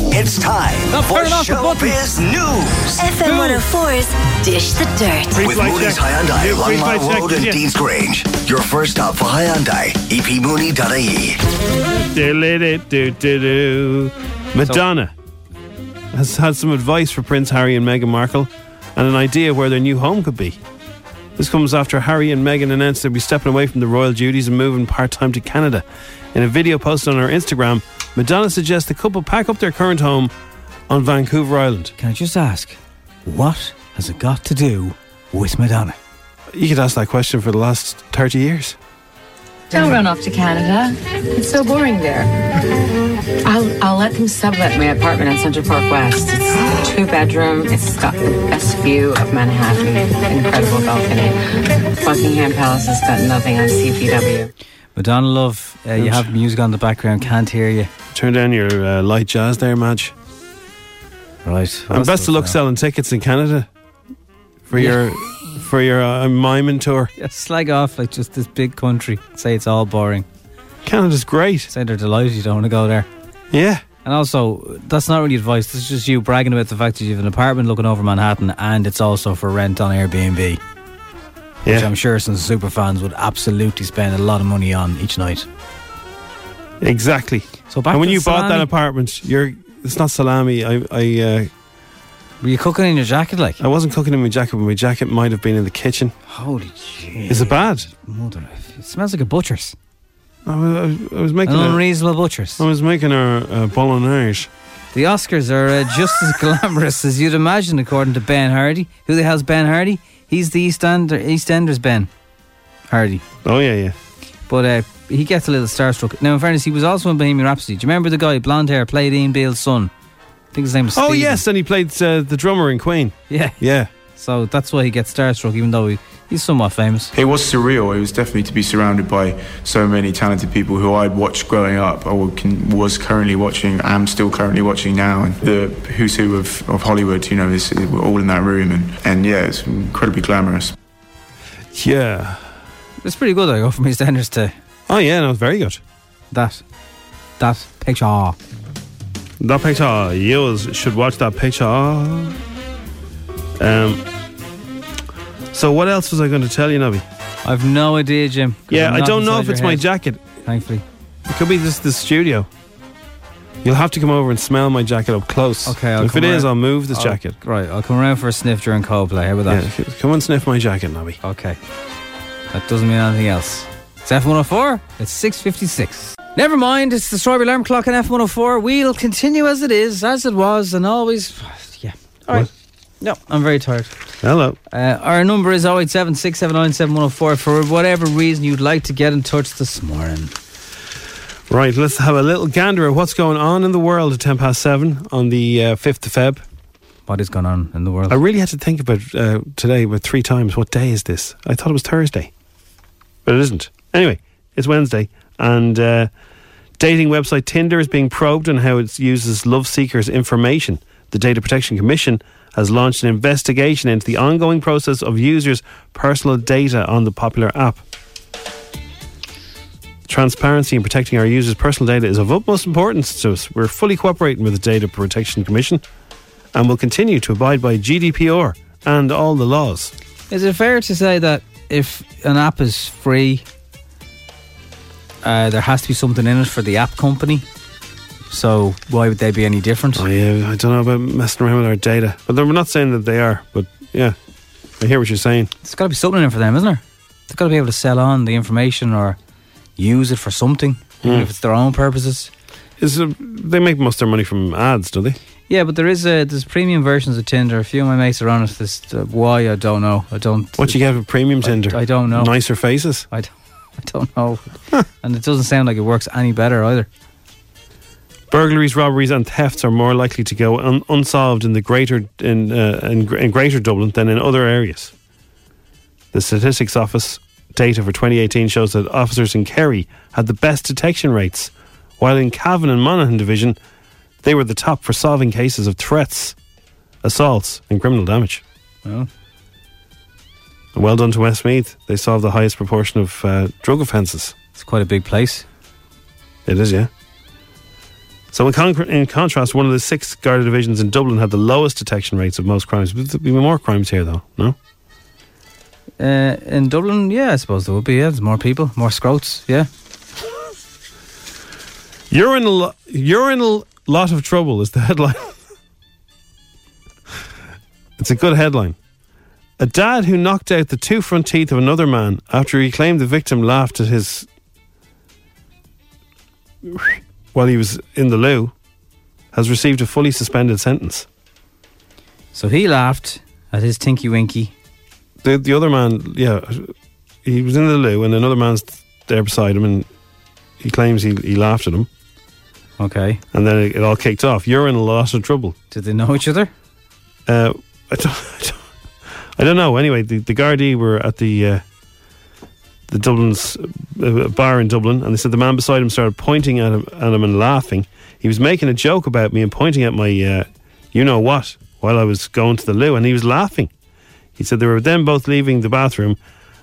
It's time for Showbiz News FM 104's Dish the Dirt. with Mooney's Hyundai, Long Mile Road and Dean's Grange. Your first stop for Hyundai, epmooney.ie. Madonna has had some advice for Prince Harry and Meghan Markle and an idea where their new home could be. This comes after Harry and Meghan announced they'll be stepping away from the royal duties and moving part time to Canada. In a video posted on her Instagram, Madonna suggests the couple pack up their current home on Vancouver Island. Can I just ask, what has it got to do with Madonna? You could ask that question for the last 30 years. Don't run off to Canada. It's so boring there. I'll, I'll let them sublet my apartment on Central Park West. It's two bedroom. It's got the best view of Manhattan. Incredible balcony. Buckingham Palace has got nothing on CPW. Madonna Love, uh, you have music on the background, can't hear you. Turn down your uh, light jazz there, Madge. Right. And best of luck selling tickets in Canada for your for your uh, miming tour. Yeah, slag off like just this big country. Say it's all boring. Canada's great. Say they're delighted you don't want to go there. Yeah. And also, that's not really advice. This is just you bragging about the fact that you have an apartment looking over Manhattan and it's also for rent on Airbnb. Which Yeah. I'm sure some super fans would absolutely spend a lot of money on each night. Exactly. So back and when you bought that apartment, you're it's not salami. I I uh, Were you cooking in your jacket like? I wasn't cooking in my jacket, but my jacket might have been in the kitchen. Holy jeez. Is it bad? Mother, it smells like a butcher's. I was, I was making An a, unreasonable butcher's. I was making a, a bolognese. The Oscars are uh, just as glamorous as you'd imagine, according to Ben Hardy. Who the hell's Ben Hardy? He's the Eastender, EastEnders Ben Hardy. Oh yeah, yeah. But uh, he gets a little starstruck. Now, in fairness, he was also in Bohemian Rhapsody. Do you remember the guy, blonde hair, played Ian Beale's son? I think his name was Oh Stephen. yes, and he played uh, the drummer in Queen. Yeah. Yeah. So that's why he gets starstruck, even though he, he's somewhat famous. It was surreal. It was definitely to be surrounded by so many talented people who I'd watched growing up, or can, was currently watching, am still currently watching now. And the who's who of, of Hollywood, you know, is, we're all in that room, and, and yeah, it's incredibly glamorous. Yeah. It's pretty good, I go from EastEnders to Oh yeah, no, it's very good. that. That picture. That picture, you should watch that picture. Um. So what else was I going to tell you, Nobby? I've no idea, Jim. Yeah, I don't know if it's my jacket. Thankfully. It could be just the studio. You'll have to come over and smell my jacket up close. Okay, I'll if it is, I'll move this I'll- jacket. Right, I'll come around for a sniff during Coldplay. How about Yeah, that? c- come and sniff my jacket, Nobby. Okay. That doesn't mean anything else. It's F104. It's 6.56. Never mind, it's the Strawberry Alarm Clock on F104. We'll continue as it is, as it was, and always... Yeah. All right. No, I'm very tired. Hello. Uh, our number is 087 679 for whatever reason you'd like to get in touch this morning. Right, let's have a little gander at what's going on in the world at 10 past 7 on the uh, 5th of Feb. What is going on in the world? I really had to think about uh, today about three times. What day is this? I thought it was Thursday, but it isn't. Anyway, it's Wednesday, and uh, dating website Tinder is being probed on how it uses love seekers' information. The Data Protection Commission has launched an investigation into the ongoing process of users' personal data on the popular app. Transparency in protecting our users' personal data is of utmost importance to us. We're fully cooperating with the Data Protection Commission and will continue to abide by GDPR and all the laws. Is it fair to say that if an app is free, uh, there has to be something in it for the app company? So why would they be any different? Oh, yeah, I don't know about messing around with our data, but we're not saying that they are. But yeah, I hear what you're saying. There's got to be something in it for them, isn't there? They've got to be able to sell on the information or use it for something, even Hmm. if it's their own purposes. Is uh, they make most of their money from ads, do they? Yeah, but there is a, there's premium versions of Tinder. A few of my mates are on it. This uh, why I don't know. I don't. What you get with premium Tinder? I don't know. Nicer faces. I don't, I don't know. and it doesn't sound like it works any better either. Burglaries, robberies, and thefts are more likely to go un- unsolved in the greater in, uh, in, in Greater Dublin than in other areas. The Statistics Office data for 2018 shows that officers in Kerry had the best detection rates, while in Cavan and Monaghan Division, they were the top for solving cases of threats, assaults, and criminal damage. Well, well done to Westmeath. They solved the highest proportion of uh, drug offences. it's quite a big place. It is, yeah. So, in, con- in contrast, one of the six Garda divisions in Dublin had the lowest detection rates of most crimes. But There'd be more crimes here, though, no? Uh, in Dublin, yeah, I suppose there would be. Yeah, there's more people, more scroats. Yeah. You're in a, lo- you're in a lot of trouble, is the headline. it's a good headline. A dad who knocked out the two front teeth of another man after he claimed the victim laughed at his. While he was in the loo has received a fully suspended sentence. So he laughed at his Tinky Winky. The, the other man, yeah, he was in the loo and another man's there beside him and he claims he, he laughed at him Okay. and then it, it all kicked off. You're in a lot of trouble. Did they know each other? Uh, I don't, I don't, I don't know. Anyway, the, the Gardaí were at the uh, the Dublin's uh, bar in Dublin, and they said the man beside him started pointing at him, at him and laughing. He was making a joke about me and pointing at my, uh, you know what, while I was going to the loo, and he was laughing. He said they were then both leaving the bathroom,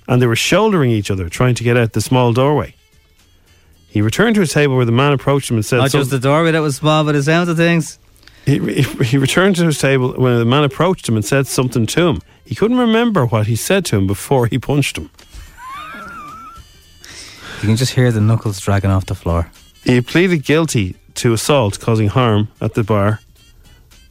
and they were shouldering each other, trying to get out the small doorway. He returned to his table where the man approached him and said, Not "Some- just the doorway that was small, but the sound of things. he, he, he returned to his table when the man approached him and said something to him. He couldn't remember what he said to him before he punched him. You can just hear the knuckles dragging off the floor. He pleaded guilty to assault causing harm at the bar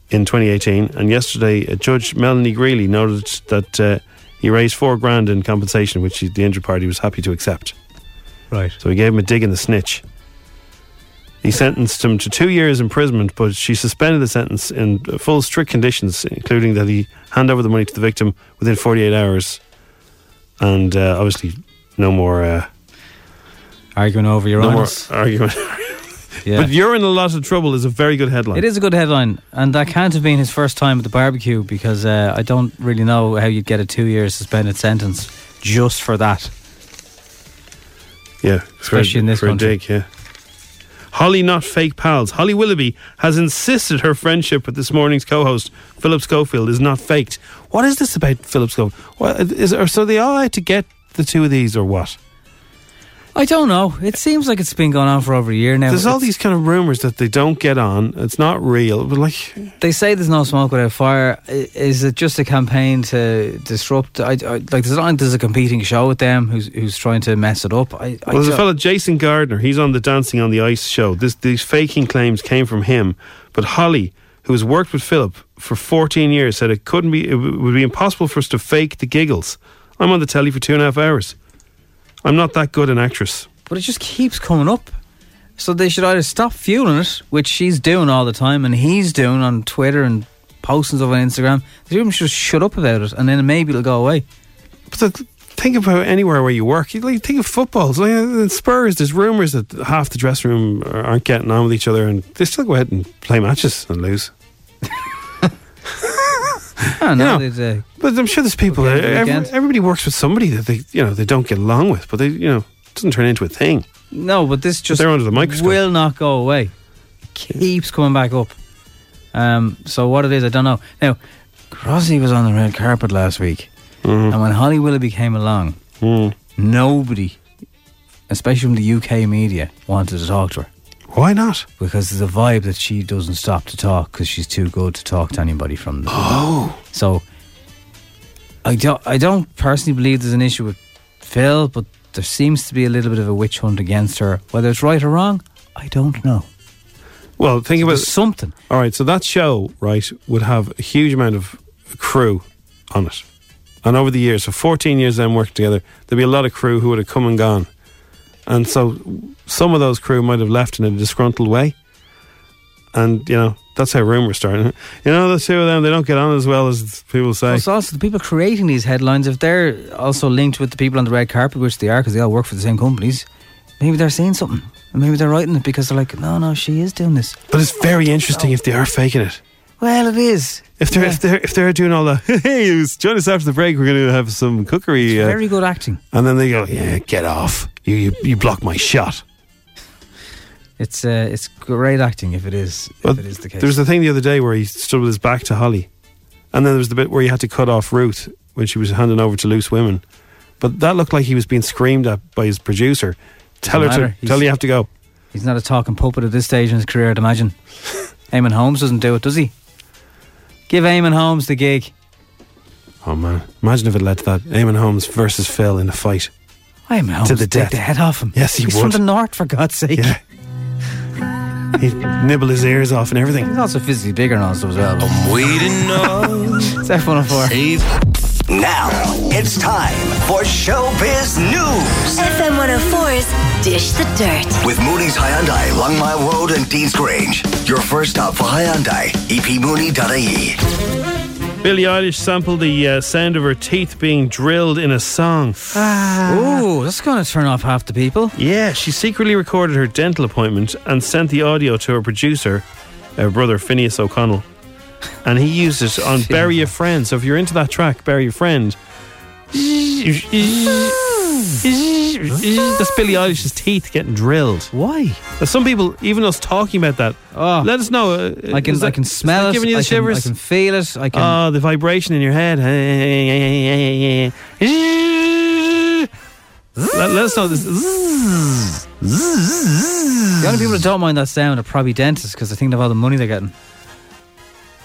in 2018, and yesterday, uh, Judge Melanie Greally noted that uh, he raised four grand in compensation, which he, the injured party was happy to accept. Right. So he gave him a dig in the snitch. He sentenced him to two years imprisonment, but she suspended the sentence in full strict conditions, including that he hand over the money to the victim within 48 hours, and uh, obviously no more uh, Arguing over your no more honors. argument. Yeah. But you're in a lot of trouble is a very good headline. It is a good headline, and that can't have been his first time at the barbecue because uh, I don't really know how you'd get a two-year suspended sentence just for that. Yeah, Especially for, in this for country. dig, yeah. Holly, not fake pals. Holly Willoughby has insisted her friendship with this morning's co-host Philip Schofield is not faked. What is this about Philip Schofield? What is? Are, so they all out to get the two of these, or what? I don't know. It seems like it's been going on for over a year now. There's all It's- these kind of rumors that they don't get on. It's not real, but like, They say there's no smoke without fire. Is it just a campaign to disrupt? I, I, like there's not there's a competing show with them who's who's trying to mess it up. I, I well, there's a fellow Jason Gardiner. He's on the Dancing on the Ice show. This, these faking claims came from him, but Holly, who has worked with Philip for 14 years, said it couldn't be. It would be impossible for us to fake the giggles. I'm on the telly for two and a half hours. I'm not that good an actress. but it just keeps coming up. So they should either stop fueling it, which she's doing all the time, and he's doing on Twitter and posting stuff on Instagram. They should just shut up about it, and then maybe it'll go away. But the, think about anywhere where you work. You like think of football. So, like, in Spurs, there's rumours that half the dressing room are- aren't getting on with each other, and they still go ahead and play matches and lose. I don't know. But I'm sure there's people. Every- everybody works with somebody that they, you know, they don't get along with, but they, you know, it doesn't turn into a thing. no, but this just they're under the microscope. will not go away. Keeps coming back up. Um, so what it is, I don't know. Now, Crosby was on the red carpet last week, and when Holly Willoughby came along, Mm. nobody, especially from the UK media, wanted to talk to her. Why not? because there's a vibe that she doesn't stop to talk because she's too good to talk to anybody from the. Oh, So I don't, I don't personally believe there's an issue with Phil, but there seems to be a little bit of a witch hunt against her. Whether it's right or wrong, I don't know. well, think about. Something. All right, so that show, right, would have a huge amount of crew on it, and over the years, so 14 years them working together, there'd be a lot of crew who would have come and gone, and so some of those crew might have left in a disgruntled way, and you know that's how rumors start. You know, the two of them, they don't get on as well as people say. Plus, also the people creating these headlines, if they're also linked with the people on the red carpet, which they are because they all work for the same companies, maybe they're saying something. And maybe they're writing it because they're like, no, no, she is doing this. But it's very interesting if they are faking it. Well, it is. If they're Yeah. if they're if they're doing all that, hey, join us after the break. We're going to have some cookery, uh, Very good acting. and then they go, yeah, get off. You you, you block my shot. It's uh, it's great acting if it is if it is the case. There was the thing the other day where he stood with his back to Holly, and then there was the bit where he had to cut off Ruth when she was handing over to loose women. But that looked like he was being screamed at by his producer. Tell her Doesn't to matter. tell He's- you have to go. He's not a talking puppet at this stage in his career, I'd imagine. Eamonn Holmes doesn't do it, does he? Give Eamonn Holmes the gig. Oh man, imagine if it led to that. Eamonn Holmes versus Phil in a fight. Eamonn Holmes To the would take death. the head off him. Yes, he He's would. from the north, for God's sake. Yeah. He'd nibble his ears off and everything. He's also physically bigger and all stuff as well. I'm waiting on It's F104. Now it's time for Showbiz News FM 104's Dish the Dirt. with Mooney's Hyundai, Long Mile Road and Dean's Grange. Your first stop for Hyundai, epmooney.ie. Billie Eilish sampled the uh, sound of her teeth being drilled in a song. Ooh, that's going to turn off half the people. Yeah, she secretly recorded her dental appointment and sent the audio to her producer, her brother Finneas O'Connell. And he used it on Bury a Friend. So if you're into that track, Bury a Friend. That's Billie Eilish's teeth getting drilled. Why? Now, Some people, even us talking about that, Oh. let us know. uh, I can is that- I can is smell that it. Giving you the I can, shivers. I can feel it. I can. Oh, the vibration in your head. let, let us know this. the only people that don't mind that sound are probably dentists because they think of all the money they're getting.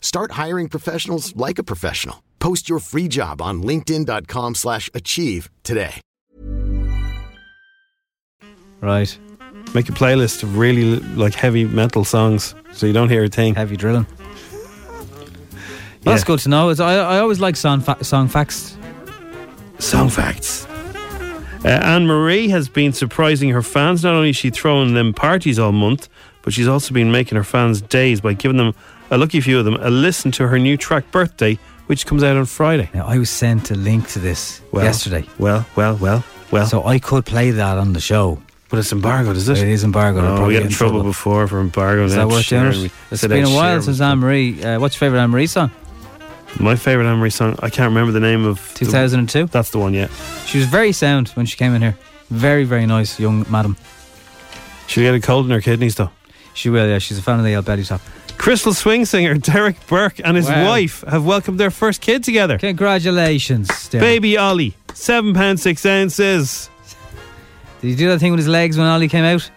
Start hiring professionals like a professional. Post your free job on linkedin.com/achieve slash achieve today. Right. Make a playlist of really like heavy metal songs, so you don't hear a thing. Heavy drilling. That's Yeah. good to know. It's, I, I always like song, fa- song facts. Song facts. Uh, Anne Marie has been surprising her fans. Not only is she throwing them parties all month, but she's also been making her fans days by giving them a lucky few of them a listen to her new track "Birthday," which comes out on Friday. Now, I was sent a link to this Well, yesterday. Well, well, well, well. So I could play that on the show. but it's embargoed, is it? It is embargoed. Oh, probably we got in trouble, before for embargo. Is that worth doing it? It's been a while since Anne Marie. Uh, what's your favourite Anne Marie song? My favourite Anne Marie song. I can't remember the name of. the- 2002. that's the one. Yeah. She was very sound when she came in here. Very, very nice young madam. She'll get a cold in her kidneys though. She will, yeah. She's a fan of the old belly top. Crystal swing singer Derek Burke and his Wow. wife have welcomed their first kid together. Congratulations, Derek. Baby Ollie, seven pounds six ounces. Did he do that thing with his legs when Ollie came out?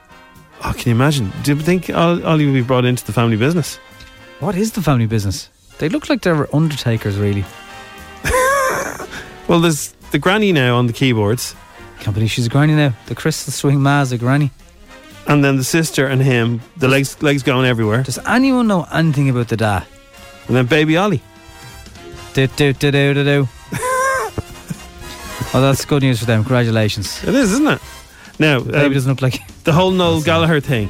Oh, can you imagine? Do you think Ol- Ollie will be brought into the family business? What is the family business? They look like they're undertakers, really. Well, there's the granny now on the keyboards, Can't believe she's a granny now. The crystal swing ma's a granny. And then the sister and him. The legs legs going everywhere, Does anyone know anything about the da? and then baby Ollie. Do do do do do do. well, that's good news for them. Congratulations. It is, isn't it? Now, Baby um, doesn't look like. the whole Noel Gallagher thing.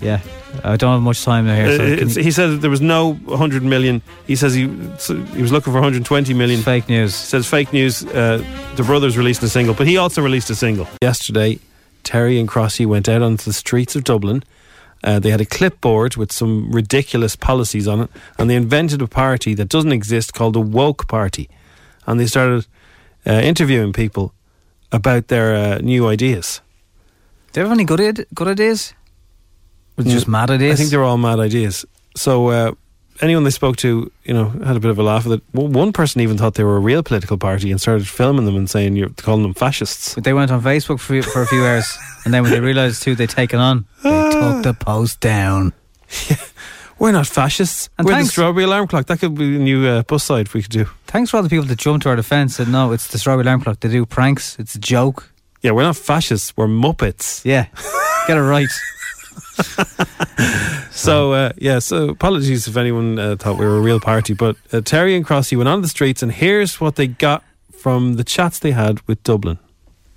Yeah, I don't have much time now here. So Uh, can it's- you- he said that there was no 100 million. He says he so he was looking for 120 million. fake news. says fake news. Uh, the brothers released a single, but he also released a single yesterday. Terry and Crossy went out onto the streets of Dublin. Uh, they had a clipboard with some ridiculous policies on it, and they invented a party that doesn't exist called the Woke Party, and they started uh, interviewing people about their uh, new ideas. Do you have any good id- good ideas? Or just mad ideas? I think they're all mad ideas. So uh, anyone they spoke to, you know, had a bit of a laugh at it. One person even thought they were a real political party and started filming them and saying you're calling them fascists. But they went on Facebook for, for a few hours, and then when they realised who they'd taken on, they took the post down. We're not fascists. And We're thanks- the strawberry alarm clock. That could be a new uh, bus side we could do. Thanks for all the people that jumped to our defence and no, it's the strawberry alarm clock. They do pranks. It's a joke. Yeah, we're not fascists. We're muppets. Yeah, get it right. so uh, yeah, so apologies if anyone uh, thought we were a real party, but uh, Terry and Crossy went on the streets, and here's what they got from the chats they had with Dublin.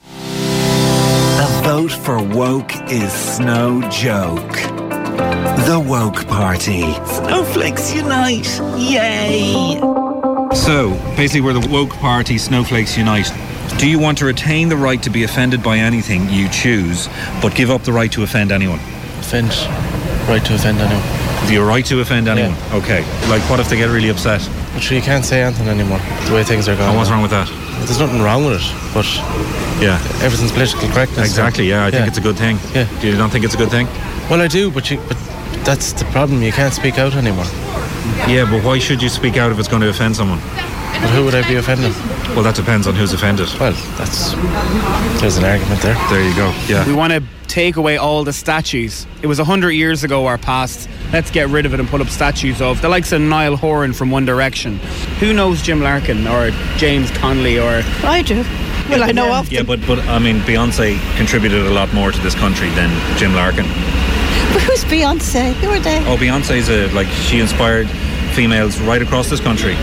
A vote for woke is no joke. The woke party. Snowflakes unite! Yay! So, basically, we're the woke party, Snowflakes Unite. Do you want to retain the right to be offended by anything you choose, but give up the right to offend anyone? Offend? Right to offend anyone. Your right to offend anyone? Okay. Like, what if they get really upset? Actually, you can't say anything anymore, the way things are going. And what's wrong with that? There's nothing wrong with it, but Yeah. everything's political correctness. Exactly, yeah. I think Yeah. it's a good thing. Yeah. Do you don't think it's a good thing? Well, I do, but you, but that's the problem. You can't speak out anymore. Yeah, but why should you speak out if it's going to offend someone? But who would I be offending? Well, that depends on who's offended. Well, that's there's an argument there. There you go. Yeah. We want to take away all the statues. It was 100 years ago our past. Let's get rid of it and put up statues of the likes of Niall Horan from One Direction. Who knows Jim Larkin or James Connolly or. I do. Well, I know of Yeah, but but I mean, Beyonce contributed a lot more to this country than Jim Larkin. But who's Beyonce? Who are they? Oh, Beyonce's a like she inspired females right across this country.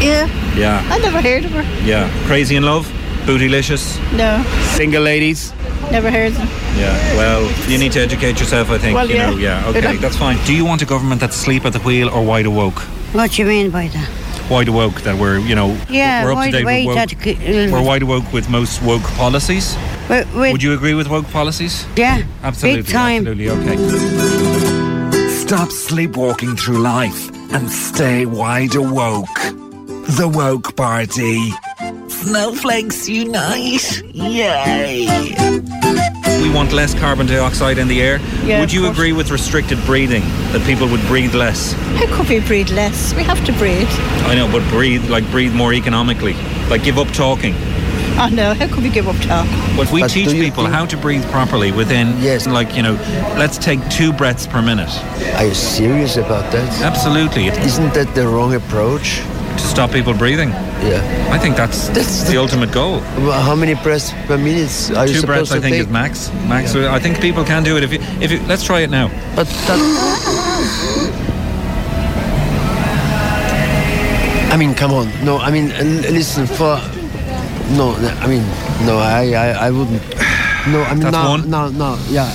Yeah, Yeah, I never heard of her. yeah. Crazy in love, bootylicious. No, Single ladies. never heard of them. Yeah. Well, you need to educate yourself. I think. Well, you yeah. know. Yeah. Okay, that's fine. Do you want a government that's asleep at the wheel or wide awoke? What do you mean by that? Wide awoke that we're you know Yeah, we're up wide to date awake with woke. that c- uh, We're wide awoke with most woke policies. With, with, Would you agree with woke policies? Yeah, Absolutely. big time. Absolutely. Okay. Stop sleepwalking through life and stay wide awoke. The woke party. Snowflakes unite! Yay! We want less carbon dioxide in the air. Yeah, would you course. agree with restricted breathing? That people would breathe less? How could we breathe less? We have to breathe. I know, but breathe like breathe more economically. Like give up talking. Oh no, how could we give up talk? But we But teach people think- how to breathe properly within Yes. like, you know, let's take two breaths per minute. Are you serious about that? Absolutely. Isn't that the wrong approach? To stop people breathing. Yeah. I think that's That's the the- ultimate goal. Well, how many breaths per minute are you Two breaths to I think take? is max. Max uh, I think people can do it if you if you let's try it now. But that. I mean, come on. No, I mean, listen for. No, no, I mean, no, I, I, I wouldn't. No, I mean, That's now, one. now, now, yeah,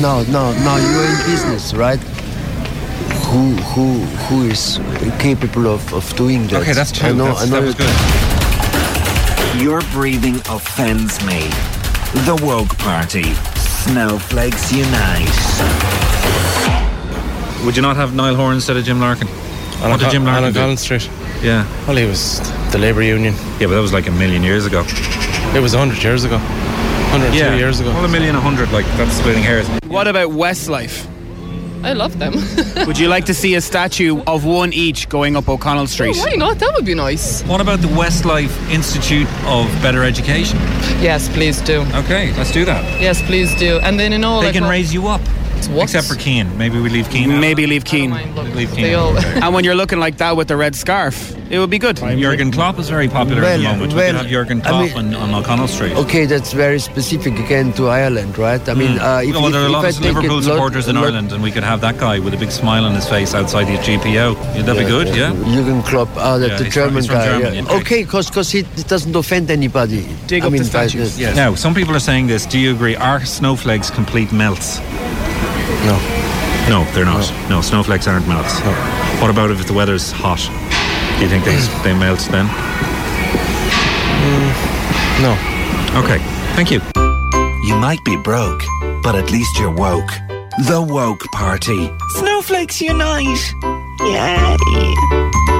no, no, now you're in business, right? Who, who, who is capable of, of doing that? Okay, that's two. I know, That's- I know that was good. Your breathing offends me. The woke party. Snowflakes unite. Would you not have Niall Horan instead of Jim Larkin? On, What did Jim Larkin on do? Collins Street. Yeah. Well, he was the Labour Union. Yeah, but that was like a million years ago. It was 100 years ago. 102 Yeah. years ago. Well, a million, a hundred, like that's splitting hairs. What about Westlife? I love them. Would you like to see a statue of one each going up O'Connell oh, Street? Why not? That would be nice. What about the Westlife Institute of Better Education? Yes, please do. Okay, let's do that. Yes, please do. And then in all, They like, can what- raise you up. What? Except for Kian. Maybe we leave Kian. out. Maybe leave Kian. Leave Kian. All- And when you're looking like that with the red scarf, it would be good. Jurgen Klopp is very popular at the Well, moment. we well, could have Jurgen I Klopp mean- on, on O'Connell Street. Okay, that's very specific again to Ireland, right? I mean, uh, if, well, if, there are a lot of take it Liverpool lot- supporters in lot- Ireland, and we could have that guy with a big smile on his face outside the GPO. Yeah, that'd be good, yeah? Jürgen Klopp, ah, that Yeah, the German from guy. Germany, yeah. okay. Okay, because he doesn't offend anybody. Dig I up mean, the statues. the- Now, some people are saying this. Do you agree? Are snowflakes complete melts? No. No, they're not. No, snowflakes aren't melts. What about if the weather's hot? Do you think they, mm. they melt then? Mm, no. Okay, thank you. You might be broke, but at least you're woke. The woke party. Snowflakes unite! Yay!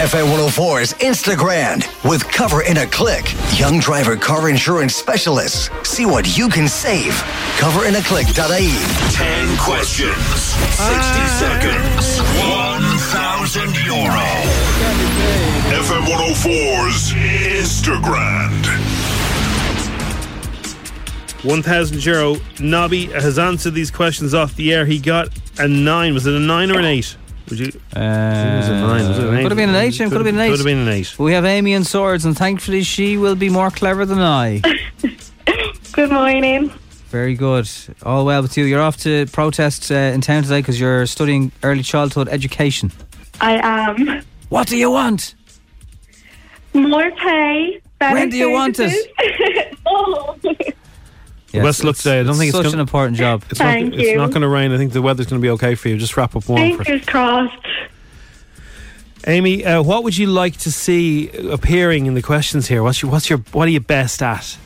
FM 104's Instagram with Cover in a Click. Young driver car insurance specialists. See what you can save. Coverinaclick.ie. 10 questions, 60 seconds, 1,000 euro. FM 104's Instagram. 1,000 euro. Nobby has answered these questions off the air. He got a nine. Was it a nine or an eight? Would you? Uh, was it a nine? Was it an eight? Could have been an eight. Could have been an eight. Could have been an eight. We have Amy and Swords, and thankfully she will be more clever than I. Good morning. Very good. All well with you. You're off to protest uh, in town today because you're studying early childhood education. I am. What do you want? More pay. Better When do you want it? oh. Yes, Best luck today. I don't it's think it's such gonna- an important job. It's Thank not, It's not going to rain. I think the weather's going to be okay for you. Just wrap up warm for. Fingers crossed. Amy, uh, what would you like to see appearing in the questions here? What's your, what's your, what are you best at?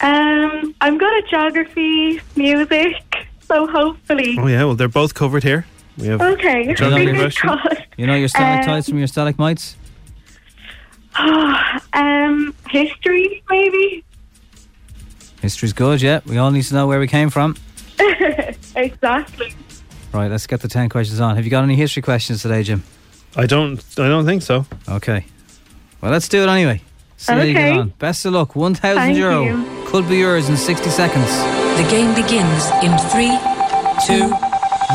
Um, I'm good at geography, music, so hopefully. Oh yeah, well they're both covered here. We have Okay, geography fingers question. crossed. You know your stalactites Um, from your stalagmites? um, history, maybe. History's good, yeah. We all need to know where we came from. exactly. Right, let's get the 10 questions on. Have you got any history questions today, Jim? I don't. I don't think so. Okay. Well, let's do it anyway. See how you get Okay. on. Best of luck. 1,000 Thank euro. you. Could be yours in 60 seconds. The game begins in three, two,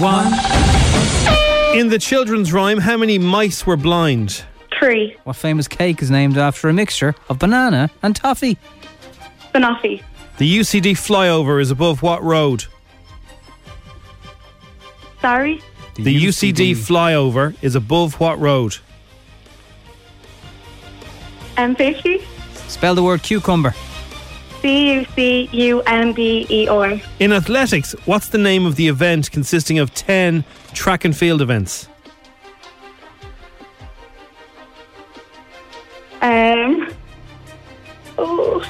one. In the children's rhyme, how many mice were blind? Three. What famous cake is named after a mixture of banana and toffee? Banoffee. The UCD flyover is above what road? Sorry. The, UCD. flyover is above what road? M50. Spell the word cucumber. C U C U M B E R. In athletics, what's the name of the event consisting of 10 track and field events? Um. Oh.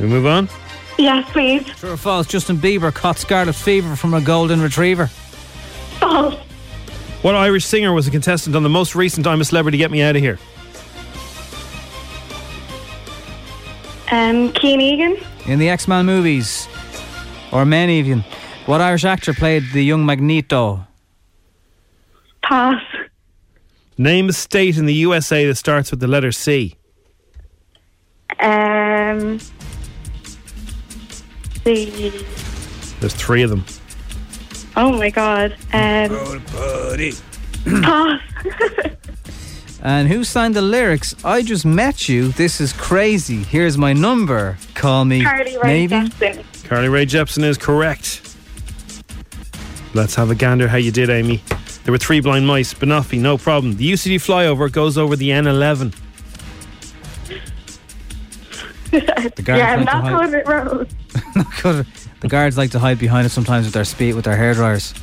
We move on. Yes, please. True or false? Justin Bieber caught scarlet fever from a golden retriever. False. What Irish singer was a contestant on the most recent I'm a Celebrity Get Me Out of Here? Um, Kian Egan. In the X Men movies, or many even, what Irish actor played the young Magneto? Pass. Name a state in the USA that starts with the letter C. Um. The. There's three of them. Oh my god. Um. Pass. And who signed the lyrics? I just met you. This is crazy. Here's my number. Call me. Carly Rae maybe. Jepsen. Carly Rae Jepsen is correct. Let's have a gander how you did, Amy. There were three blind mice. Banoffee, no problem. The UCD flyover goes over the N11. The guards yeah, like to not hide- Corbett Road. Good. the guards like to hide behind us sometimes with their speed with their hair dryers.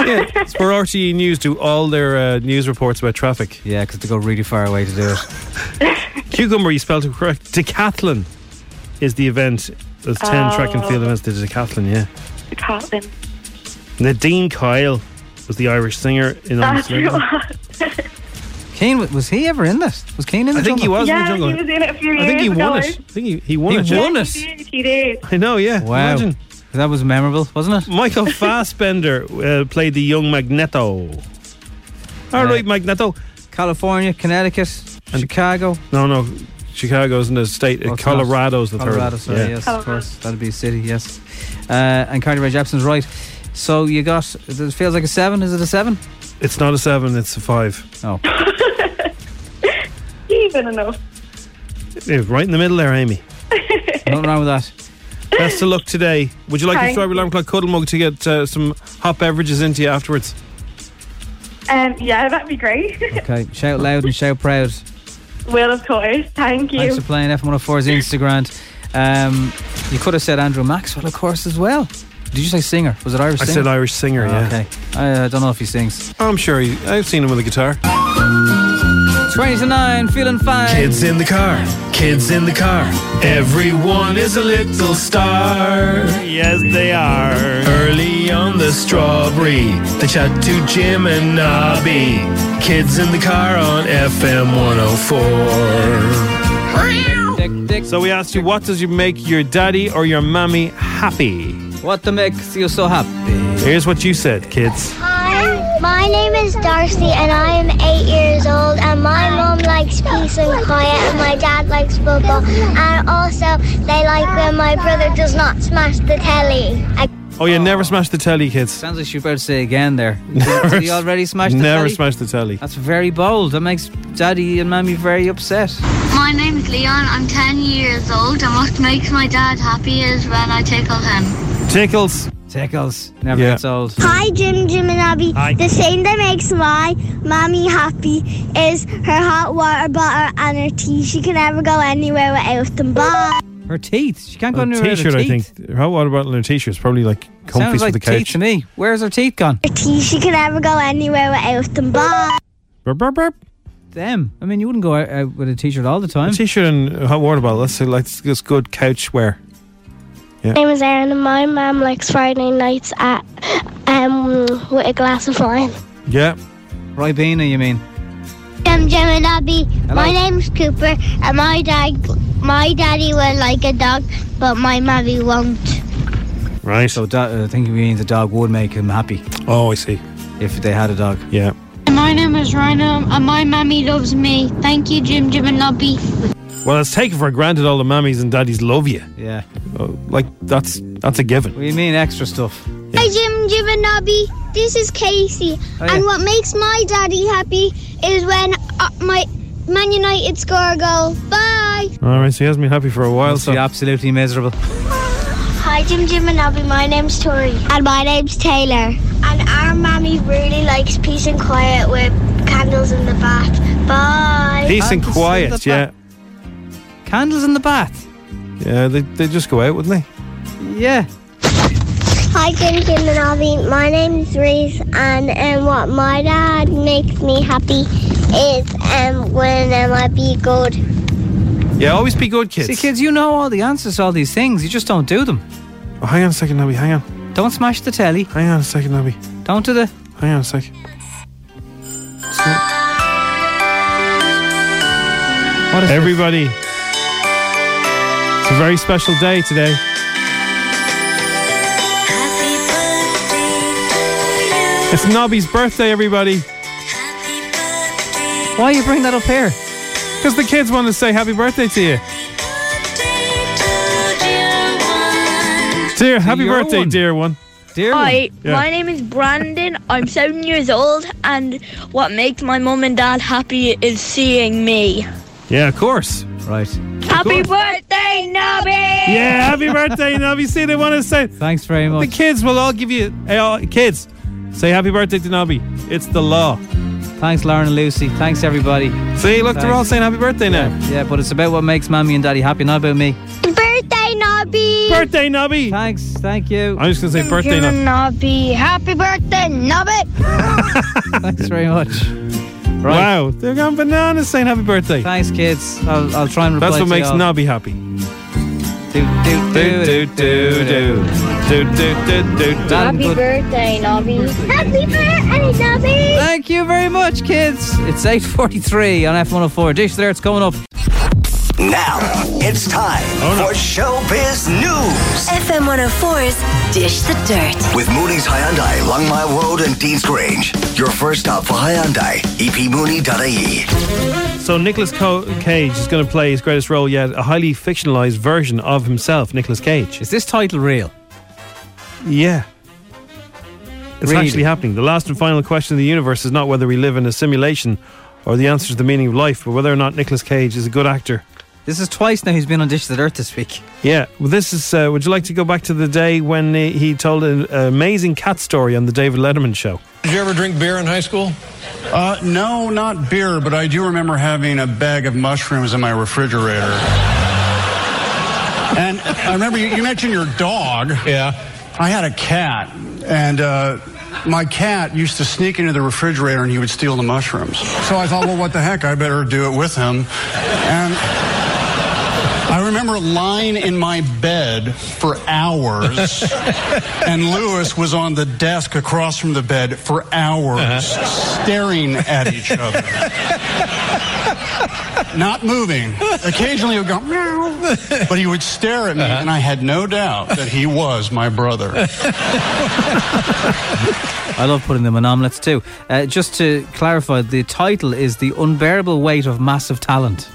Yeah, it's where RTE News do all their uh, news reports about traffic. Yeah, because they go really far away to do it. Cucumber, you spelled it correct. Decathlon is the event. There's 10 track and field Oh. events. There's decathlon, yeah. Scotland. Nadine Coyle was the Irish singer in On the That's Kian was he ever in this? Was Kian in the I think he jungle? was in the yeah, jungle. he was in it a few years I think he years won ago. it. I think he, he won He it. yeah. won it. He did. He did. I know, yeah. Wow. Imagine. That was memorable, wasn't it? Michael Fassbender uh, played the young Magneto. All right, Magneto. California, Connecticut, Chicago. No, no. Chicago's in the state. Oh, Uh, it's not. Colorado's the Colorado, third. sorry, yeah. yes, of course. That'd be a city, yes. Uh, and Carly Rae Jepsen's right. So you got, it feels like a seven. Is it a seven? It's not a seven, it's a five. Oh. Even enough. Yeah, right in the middle there, Amy. Nothing wrong with that. Best of luck today. Would you like the Thank Strawberry you. Alarm Clock Cuddle Mug to get uh, some hot beverages into you afterwards? Um, yeah, that'd be great. Okay, shout loud and shout proud. Will, of course. Thank you. Thanks for playing F104's Instagram. Um, you could have said Andrew Maxwell, of course, as well. Did you say singer? Was it Irish singer? I singer? said Irish singer, Oh, yeah. Okay. I uh, don't know if he sings. I'm sure he, I've seen him with a guitar. 20 to 9, feeling fine. Kids in the car, kids in the car. Everyone is a little star. Yes, they are. Early on the strawberry, they chat to Jim and Nobby. Kids in the car on FM 104. So we asked you, what does you make your daddy or your mammy happy? What makes you so happy? Here's what you said, kids. Hi, my name is Darcy and I am eight years old and my mom likes peace and quiet and my dad likes football and also they like when my brother does not smash the telly. I- Oh, yeah, never smash the telly, kids. Sounds like you're about to say again there. Never Did he already smashed the Never telly? smash the telly. That's very bold. That makes daddy and mammy very upset. My name's Leon. I'm 10 years old, and what makes my dad happy is when I tickle him. Tickles. Tickles. Never Yeah. gets old. Hi, Jim, Jim, and Abby. Hi. The thing that makes my mommy happy is her hot water bottle and her tea. She can never go anywhere without them. Bye. Her teeth. She can't go A anywhere with her t-shirt, I teeth. think. How what about her t-shirt? It's probably like comfy Sounds for like the teeth couch. to me. Where's her teeth gone? Her tea. She can never go anywhere without them. Bye. Burp, burp, burp. Them. I mean, you wouldn't go out, out with a t-shirt all the time. A t-shirt and a hot water bottle. That's like that's good couch wear. Yeah. My name is Erin, and my mom likes Friday nights at um with a glass of wine. Yeah. Ribena, you mean? Jim, Jim, and Abby. Hello. My name's Cooper, and my dad, my daddy will like a dog, but my mommy won't. Right. So da- I think he means the dog would make him happy. Oh, I see. If they had a dog. Yeah. My name is Rhino, and my mommy loves me. Thank you, Jim, Jim, and Nobby. Well, it's taken for granted all the mammies and daddies love you. Yeah. Oh, like that's that's a given. What do you mean extra stuff? Hi, Jim, Jim, and Nobby. This is Casey, Oh, yeah. and what makes my daddy happy is when uh, my Man United score a goal. Bye. All right, so he hasn't been happy for a while. So be absolutely miserable. Hi, Jim, Jim, and Nobby. My name's Tori, and my name's Taylor. And our mommy really likes peace and quiet with candles in the bath. Bye. peace and Candles quiet. the Yeah, Candles in the bath. yeah. They they just go out, wouldn't they? Yeah. Hi, Jim, Jim, and Abby. My name's Reese, and um, what my dad makes me happy is um, when um, I be good. Yeah, always be good, kids. See, kids, you know all the answers to all these things. You just don't do them. Oh, hang on a second, Nobby. Hang on. Don't smash the telly. Hang on a second, Nobby. Don't do the. Hang on a second. What is Everybody, it's a very special day today. It's Nobby's birthday, everybody. Why are you bring that up here? Because the kids want to say happy birthday to you. Dear, happy your birthday, one. dear one. Dear Hi, Yeah. my name is Brandon. I'm seven years old, and what makes my mum and dad happy is seeing me. Yeah, of course. Right. Happy birthday, Nobby! Yeah, happy birthday, Nobby. See, they want to say. Thanks very much. The much. kids will all give you. Hey, all, kids, say happy birthday to Nobby. It's the law. Thanks, Lauren and Lucy. Thanks, everybody. See, look, they're all Thanks. saying happy birthday now. Yeah, but it's about what makes mommy and daddy happy, not about me. Birthday, Nobby. Birthday, Nobby. Thanks. Thank you. I'm just going to say birthday, Nobby. Nobby. Happy birthday, Nobby! Thanks very much. Right. Wow, they're going bananas saying happy birthday. Thanks, kids. I'll, I'll try and reply That's what to makes y'all. Nobby happy. Do, do, Do, do, do, do. Do, do, do, do, do. That birthday, Nobby. Happy birthday, Nobby. Thank you very much, kids. It's 8.43 on F104. Dish there, it's coming up. Now it's time Oh, for Showbiz News FM 104's Dish the Dirt. with Mooney's Hyundai, Long Mile Road, and Dean's Grange. Your first stop for Hyundai, epmooney.ie. So Nicolas Co- Cage is going to play his greatest role yet, a highly fictionalized version of himself, Nicolas Cage. Is this title real? Yeah. It's Really? actually happening. The last and final question of the universe is not whether we live in a simulation or the answer to the meaning of life, but whether or not Nicolas Cage is a good actor. This is twice now he's been on Dish the Dirt this week. Yeah, well, this is. Uh, would you like to go back to the day when he told an amazing cat story on the David Letterman show? Did you ever drink beer in high school? Uh, no, not beer, but I do remember having a bag of mushrooms in my refrigerator. And I remember you, you mentioned your dog. Yeah. I had a cat, and uh, my cat used to sneak into the refrigerator and he would steal the mushrooms. So I thought, well, what the heck? I better do it with him. And I remember lying in my bed for hours, and Lewis was on the desk across from the bed for hours, staring at each other. Not moving. Occasionally he would go, meow, but he would stare at me, and I had no doubt that he was my brother. I love putting them in omelets too. Uh, just to clarify, the title is The Unbearable Weight of Massive Talent.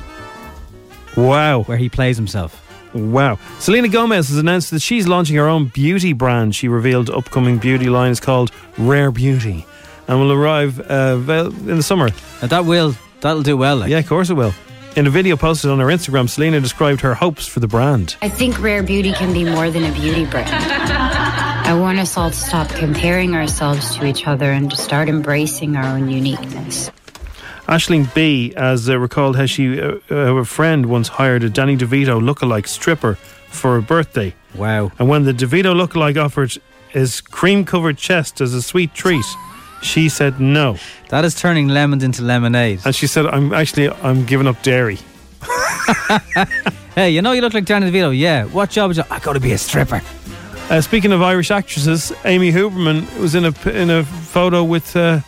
Wow. Where he plays himself. Wow. Selena Gomez has announced that she's launching her own beauty brand. She revealed upcoming beauty line is called Rare Beauty and will arrive uh, in the summer. And that will that'll do well. Like. Yeah, of course it will. In a video posted on her Instagram, Selena described her hopes for the brand. I think Rare Beauty can be more than a beauty brand. I want us all to stop comparing ourselves to each other and to start embracing our own uniqueness. Aisling Bea has uh, recalled how she, uh, uh, a friend once hired a Danny DeVito lookalike stripper for her birthday. Wow. And when the DeVito lookalike offered his cream covered chest as a sweet treat, she said no. That is turning lemons into lemonade. And she said, I'm actually, I'm giving up dairy. Hey, you know you look like Danny DeVito. Yeah. What job is it? I got to be a stripper. Uh, speaking of Irish actresses, Amy Huberman was in a in a photo with uh,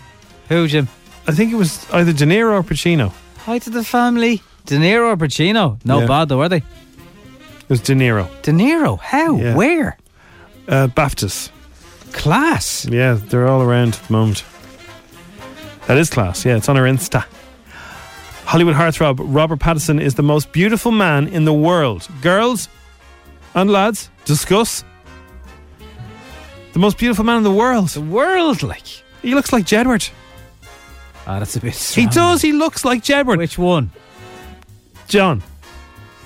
who, Jim? I think it was either De Niro or Pacino. Hi to the family. De Niro or Pacino? No Yeah. bad though, are they? It was De Niro. De Niro? How? Yeah. Where? Uh, BAFTAs. Class. Yeah, they're all around at the moment. That is class. Yeah, it's on our Insta. Hollywood heartthrob Robert Pattinson is the most beautiful man in the world. Girls and lads, discuss. The most beautiful man in the world. The world, like he looks like Jedward. Ah, that's a bit. He strong. does. He looks like Jedward. Which one? John.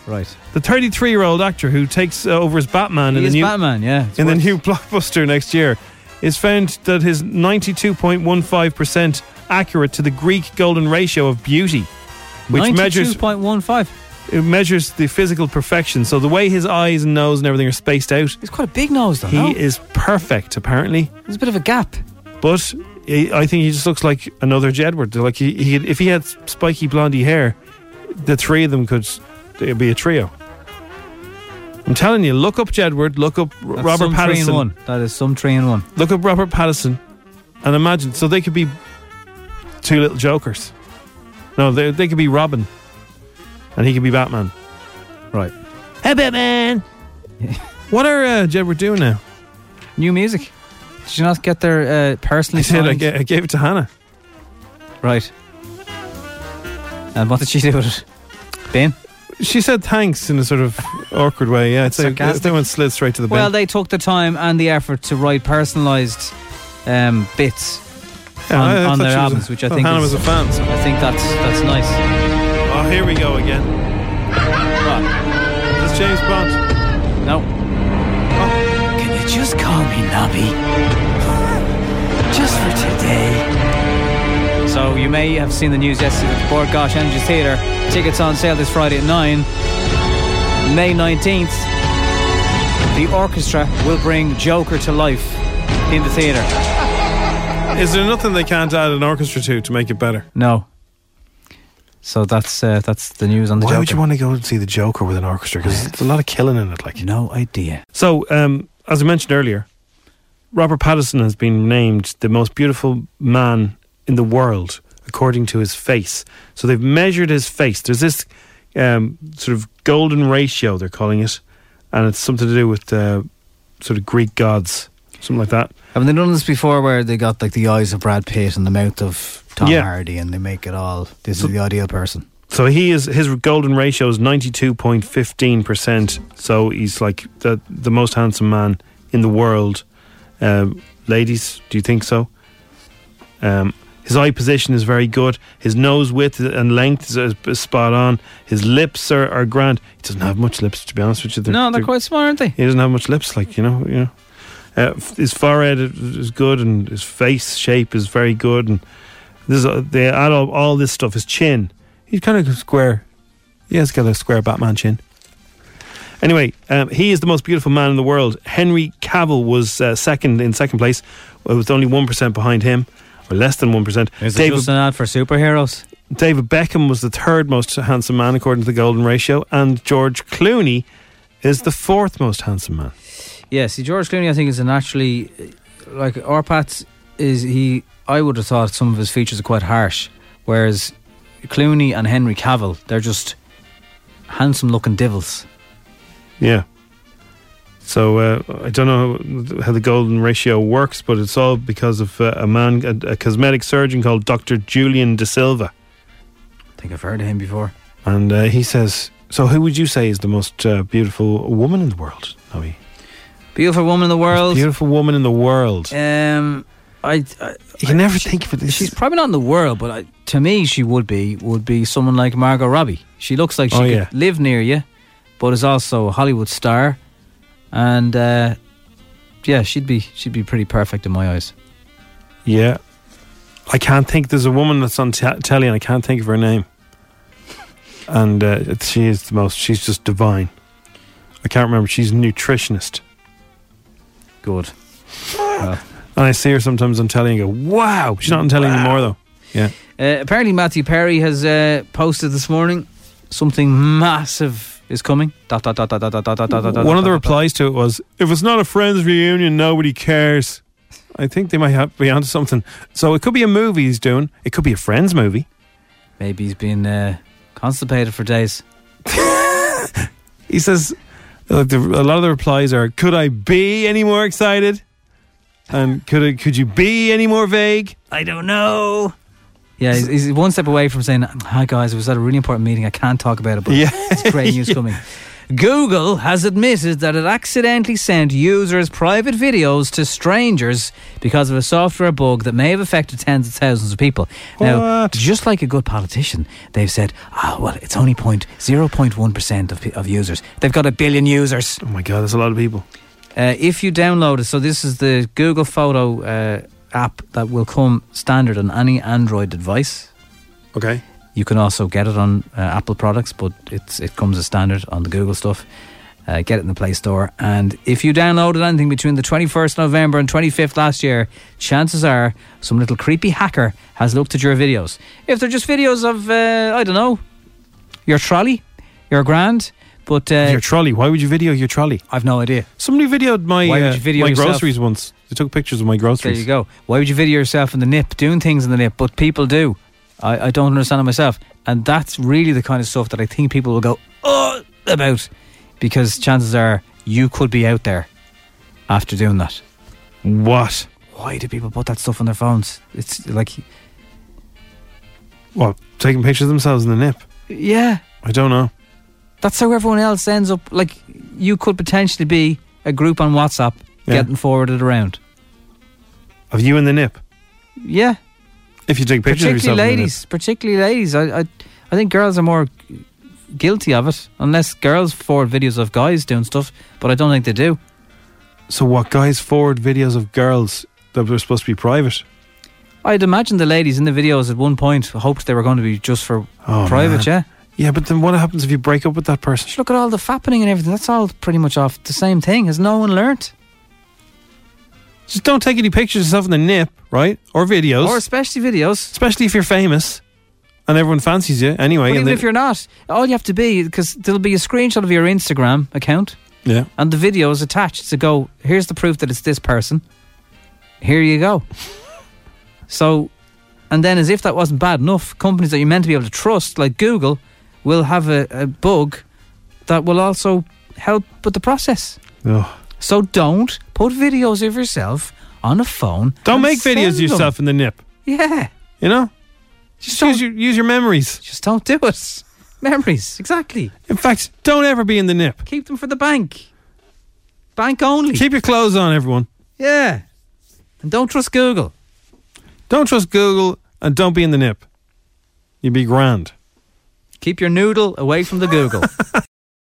Right. The 33 year old actor who takes uh, over as Batman He in the new Batman, yeah. In the new blockbuster next year is found that his 92.15% accurate to the Greek golden ratio of beauty, which measures 92.15. it measures the physical perfection. So the way his eyes and nose and everything are spaced out, He's quite a big nose, though. he no? is perfect. Apparently, There's a bit of a gap. but he, I think he just looks like another Jedward. Like he, he, if he had spiky blondie hair, the three of them could it'd be a trio. I'm telling you, look up Jedward, look up That's Robert Pattinson. one. That is some three in one. Look up Robert Pattinson and imagine. So they could be two little jokers. No, they, they could be Robin and he could be Batman. Right. Hey, Batman! what are uh, Jedward doing now? New music. Did you not get their uh, personally I did. I, signed? ga- I gave it to Hannah. Right. And what did she do with it? Ben? She said thanks in a sort of awkward way. Yeah, it's like, Sarcastic. they went slid straight to the bin. Well, they took the time and the effort to write personalised um, bits Yeah, on, on their was a- albums, which I think Hannah is, was a fan, so- I think that's that's nice. Oh, here we go again. Is this James Bond? No. Can you just call me Nobby? Just for today. So you may have seen the news yesterday at the Bord Gáis Energy Theatre. Tickets on sale this Friday at 9. May 19th, the orchestra will bring Joker to life in the theatre. Is there nothing they can't add an orchestra to to make it better? No. So that's uh, that's the news on the Why Joker. would you want to go and see the Joker with an orchestra? Because there's a lot of killing in it. Like no idea. So, um, as I mentioned earlier, Robert Pattinson has been named the most beautiful man in the world according to his face. So they've measured his face. There's this um, sort of golden ratio they're calling it, and it's something to do with uh, sort of Greek gods, something like that. Haven't they done this before where they got like the eyes of Brad Pitt and the mouth of Tom Yeah. Hardy and they make it all this is the ideal person? So he is his golden ratio is ninety two point fifteen percent. So he's like the the most handsome man in the world. Um, ladies, do you think so? Um, his eye position is very good. His nose width and length is, is spot on. His lips are, are grand. He doesn't have much lips, to be honest with you. no, they're quite small, aren't they? He doesn't have much lips, like you know, you know. Uh, his forehead is good, and his face shape is very good, and this is, uh, they add all, all this stuff. His chin, he's kind of square. He has got a square Batman chin. Anyway, um, he is the most beautiful man in the world. Henry Cavill was uh, second in second place, uh, with only one percent behind him, or less than one percent. Is it just an ad for superheroes? David Beckham was the third most handsome man according to the Golden Ratio, and George Clooney is the fourth most handsome man. Yeah, see, George Clooney, I think, is a naturally like Orpats is he. I would have thought some of his features are quite harsh, whereas Clooney and Henry Cavill, they're just handsome-looking devils. Yeah. So uh, I don't know how the golden ratio works, but it's all because of uh, a man, a, a cosmetic surgeon called Dr. Julian De Silva, I think I've heard of him before. and uh, he says So, who would you say is the most uh, beautiful woman in the world? Noe? Beautiful woman in the world. Beautiful woman in the world. Um, I, I you can never think of it. She's probably not in the world, but I, to me, she would be would be someone like Margot Robbie. She looks like she Oh, could yeah. live near you, but is also a Hollywood star, and uh, yeah, she'd be she'd be pretty perfect in my eyes. Yeah. I can't think. There's a woman that's on t- telly and I can't think of her name. And uh, she is the most, she's just divine. I can't remember. She's a nutritionist. Good. And I see her sometimes on telly and go, wow. She's not on telly anymore, though. Yeah. Uh, apparently, Matthew Perry has uh, posted this morning something massive is coming. Dot dot dot dot dot dot dot dot dot. dot, One of the replies to it was, if it's not a friends reunion, nobody cares. I think they might have, be onto something. So it could be a movie he's doing. It could be a friends movie. Maybe he's been uh, constipated for days. He says, a lot of the replies are, "Could I be any more excited?" And could I, could you be any more vague? I don't know. Yeah, he's, he's one step away from saying, "Hi guys, I was at a really important meeting. I can't talk about it, but Yeah. it's great news Yeah. coming." Google has admitted that it accidentally sent users' private videos to strangers because of a software bug that may have affected tens of thousands of people. Now, just like a good politician, they've said, "Oh, well, it's only point zero point one percent of of users. They've got a billion users." Oh my god, that's a lot of people. Uh, if you download it, so this is the Google Photo uh, app that will come standard on any Android device. Okay. You can also get it on uh, Apple products, but it's it comes as standard on the Google stuff. Uh, get it in the Play Store, and if you downloaded anything between the 21st November and 25th last year, chances are some little creepy hacker has looked at your videos. If they're just videos of uh, I don't know, your trolley, your grand, but uh, your trolley. Why would you video your trolley? I've no idea. Somebody videoed my Why would uh, you video my yourself? groceries once. They took pictures of my groceries. There you go. Why would you video yourself in the nip doing things in the nip? But people do. I, I don't understand it myself. And that's really the kind of stuff that I think people will go, oh, about. Because chances are you could be out there after doing that. What? Why do people put that stuff on their phones? It's like, What? Taking pictures of themselves in the nip? yeah, I don't know. That's how everyone else ends up. Like, you could potentially be a group on WhatsApp Yeah. getting forwarded around. Of you in the nip? Yeah. If you take pictures of particularly yourself in the nip. ladies, particularly ladies. I, I, I think girls are more guilty of it, unless girls forward videos of guys doing stuff. But I don't think they do. So what? Guys forward videos of girls that were supposed to be private. I'd imagine the ladies in the videos at one point hoped they were going to be just for Oh, private. man. Yeah. Yeah, but then what happens if you break up with that person? Just look at all the fappening and everything. That's all pretty much off the same thing. Has no one learnt? Just don't take any pictures of yourself in the nip, right? Or videos. Or especially videos. Especially if you're famous and everyone fancies you anyway. But even if you're not, all you have to be because there'll be a screenshot of your Instagram account. Yeah. And the video is attached to go. Here's the proof that it's this person. Here you go. So, and then as if that wasn't bad enough, companies that you're meant to be able to trust, like Google, will have a, a bug that will also help with the process. Ugh. So don't put videos of yourself on a phone. Don't make videos of them. yourself in the nip. Yeah. You know? Just use your, use your memories. Just don't do it. Memories, exactly. In fact, don't ever be in the nip. Keep them for the bank. Bank only. Keep your clothes on, everyone. Yeah. And don't trust Google. Don't trust Google and don't be in the nip. You'd be grand. Keep your noodle away from the Google.